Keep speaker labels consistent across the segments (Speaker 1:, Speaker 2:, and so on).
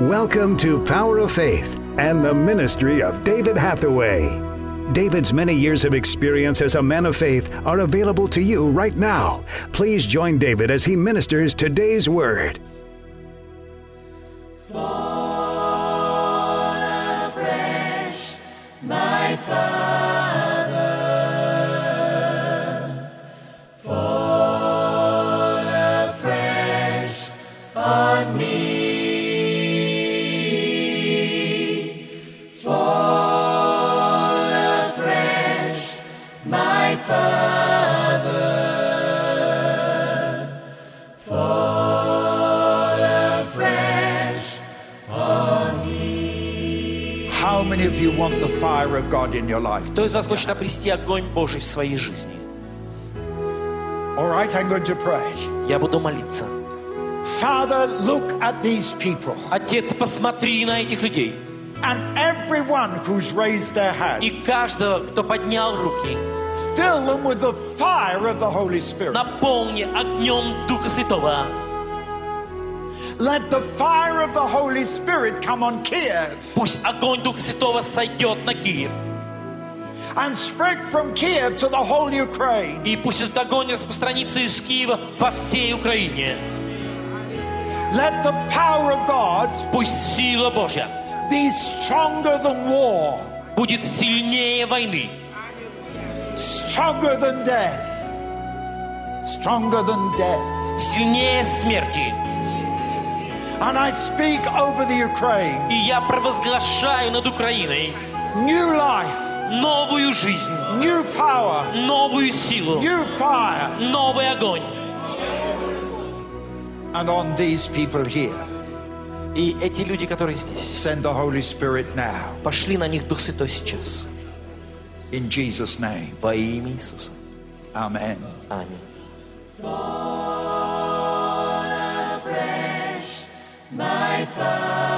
Speaker 1: Welcome to Power of Faith and the ministry of David Hathaway. David's many years of experience as a man of faith are available to you right now. Please join David as he ministers today's word.
Speaker 2: How many of you want the fire
Speaker 3: Кто из вас хочет обрести огонь Божий в своей жизни?
Speaker 2: All right, I'm going to pray.
Speaker 3: Я буду молиться.
Speaker 2: Father, look at these people
Speaker 3: Отец, посмотри на этих людей.
Speaker 2: and everyone who's raised their hand.
Speaker 3: И каждого, кто поднял руки,
Speaker 2: Fill them with the fire of the Holy Spirit.
Speaker 3: наполни огнем Духа Святого.
Speaker 2: Let the fire of the Holy Spirit come on Kiev
Speaker 3: Пусть огонь Духа Святого сойдет на Киев.
Speaker 2: and spread from Kiev to the whole Ukraine.
Speaker 3: И пусть этот огонь распространится из Киева по всей Украине.
Speaker 2: Let the power of God
Speaker 3: Пусть сила Божья
Speaker 2: be stronger than war,
Speaker 3: будет сильнее войны,
Speaker 2: Stronger than death, stronger than death.
Speaker 3: сильнее смерти.
Speaker 2: And I speak over the Ukraine
Speaker 3: И я провозглашаю над Украиной
Speaker 2: new life,
Speaker 3: новую жизнь,
Speaker 2: new power,
Speaker 3: новую силу,
Speaker 2: new fire.
Speaker 3: новый огонь.
Speaker 2: And on these people here,
Speaker 3: И эти люди, которые здесь,
Speaker 2: send the Holy Spirit now
Speaker 3: пошли на них Дух Святой сейчас.
Speaker 2: in Jesus' name.
Speaker 3: Во имя Иисуса.
Speaker 2: Amen.
Speaker 3: Аминь.
Speaker 2: Father,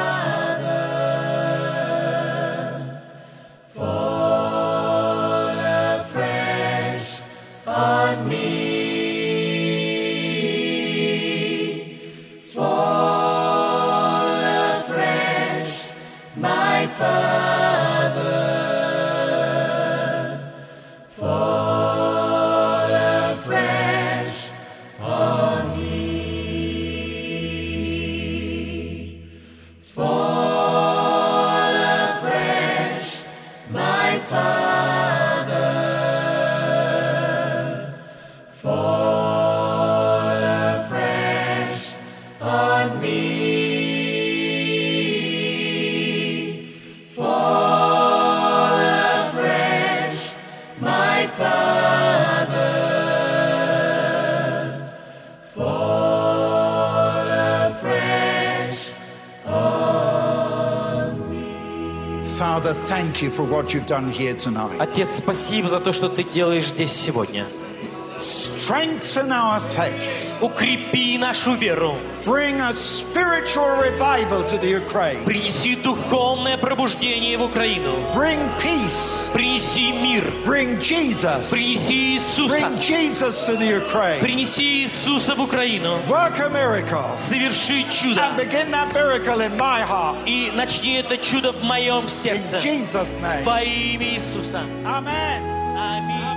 Speaker 2: Thank you for what you've done here tonight.
Speaker 3: Отец, спасибо за то, что ты делаешь здесь сегодня.
Speaker 2: Strengthen our faith.
Speaker 3: Укрепи нашу веру.
Speaker 2: Bring a spiritual revival to the Ukraine.
Speaker 3: Принеси духовное пробуждение в Украину.
Speaker 2: Bring peace.
Speaker 3: Принеси мир.
Speaker 2: Bring Jesus.
Speaker 3: Принеси Иисуса.
Speaker 2: Bring Jesus to the Ukraine.
Speaker 3: Принеси Иисуса в Украину.
Speaker 2: Work a miracle.
Speaker 3: Соверши чудо.
Speaker 2: And begin that miracle in my heart.
Speaker 3: И начни это чудо в моем
Speaker 2: In
Speaker 3: сердце.
Speaker 2: Jesus' name.
Speaker 3: Во имя Иисуса.
Speaker 2: Amen.
Speaker 3: Аминь.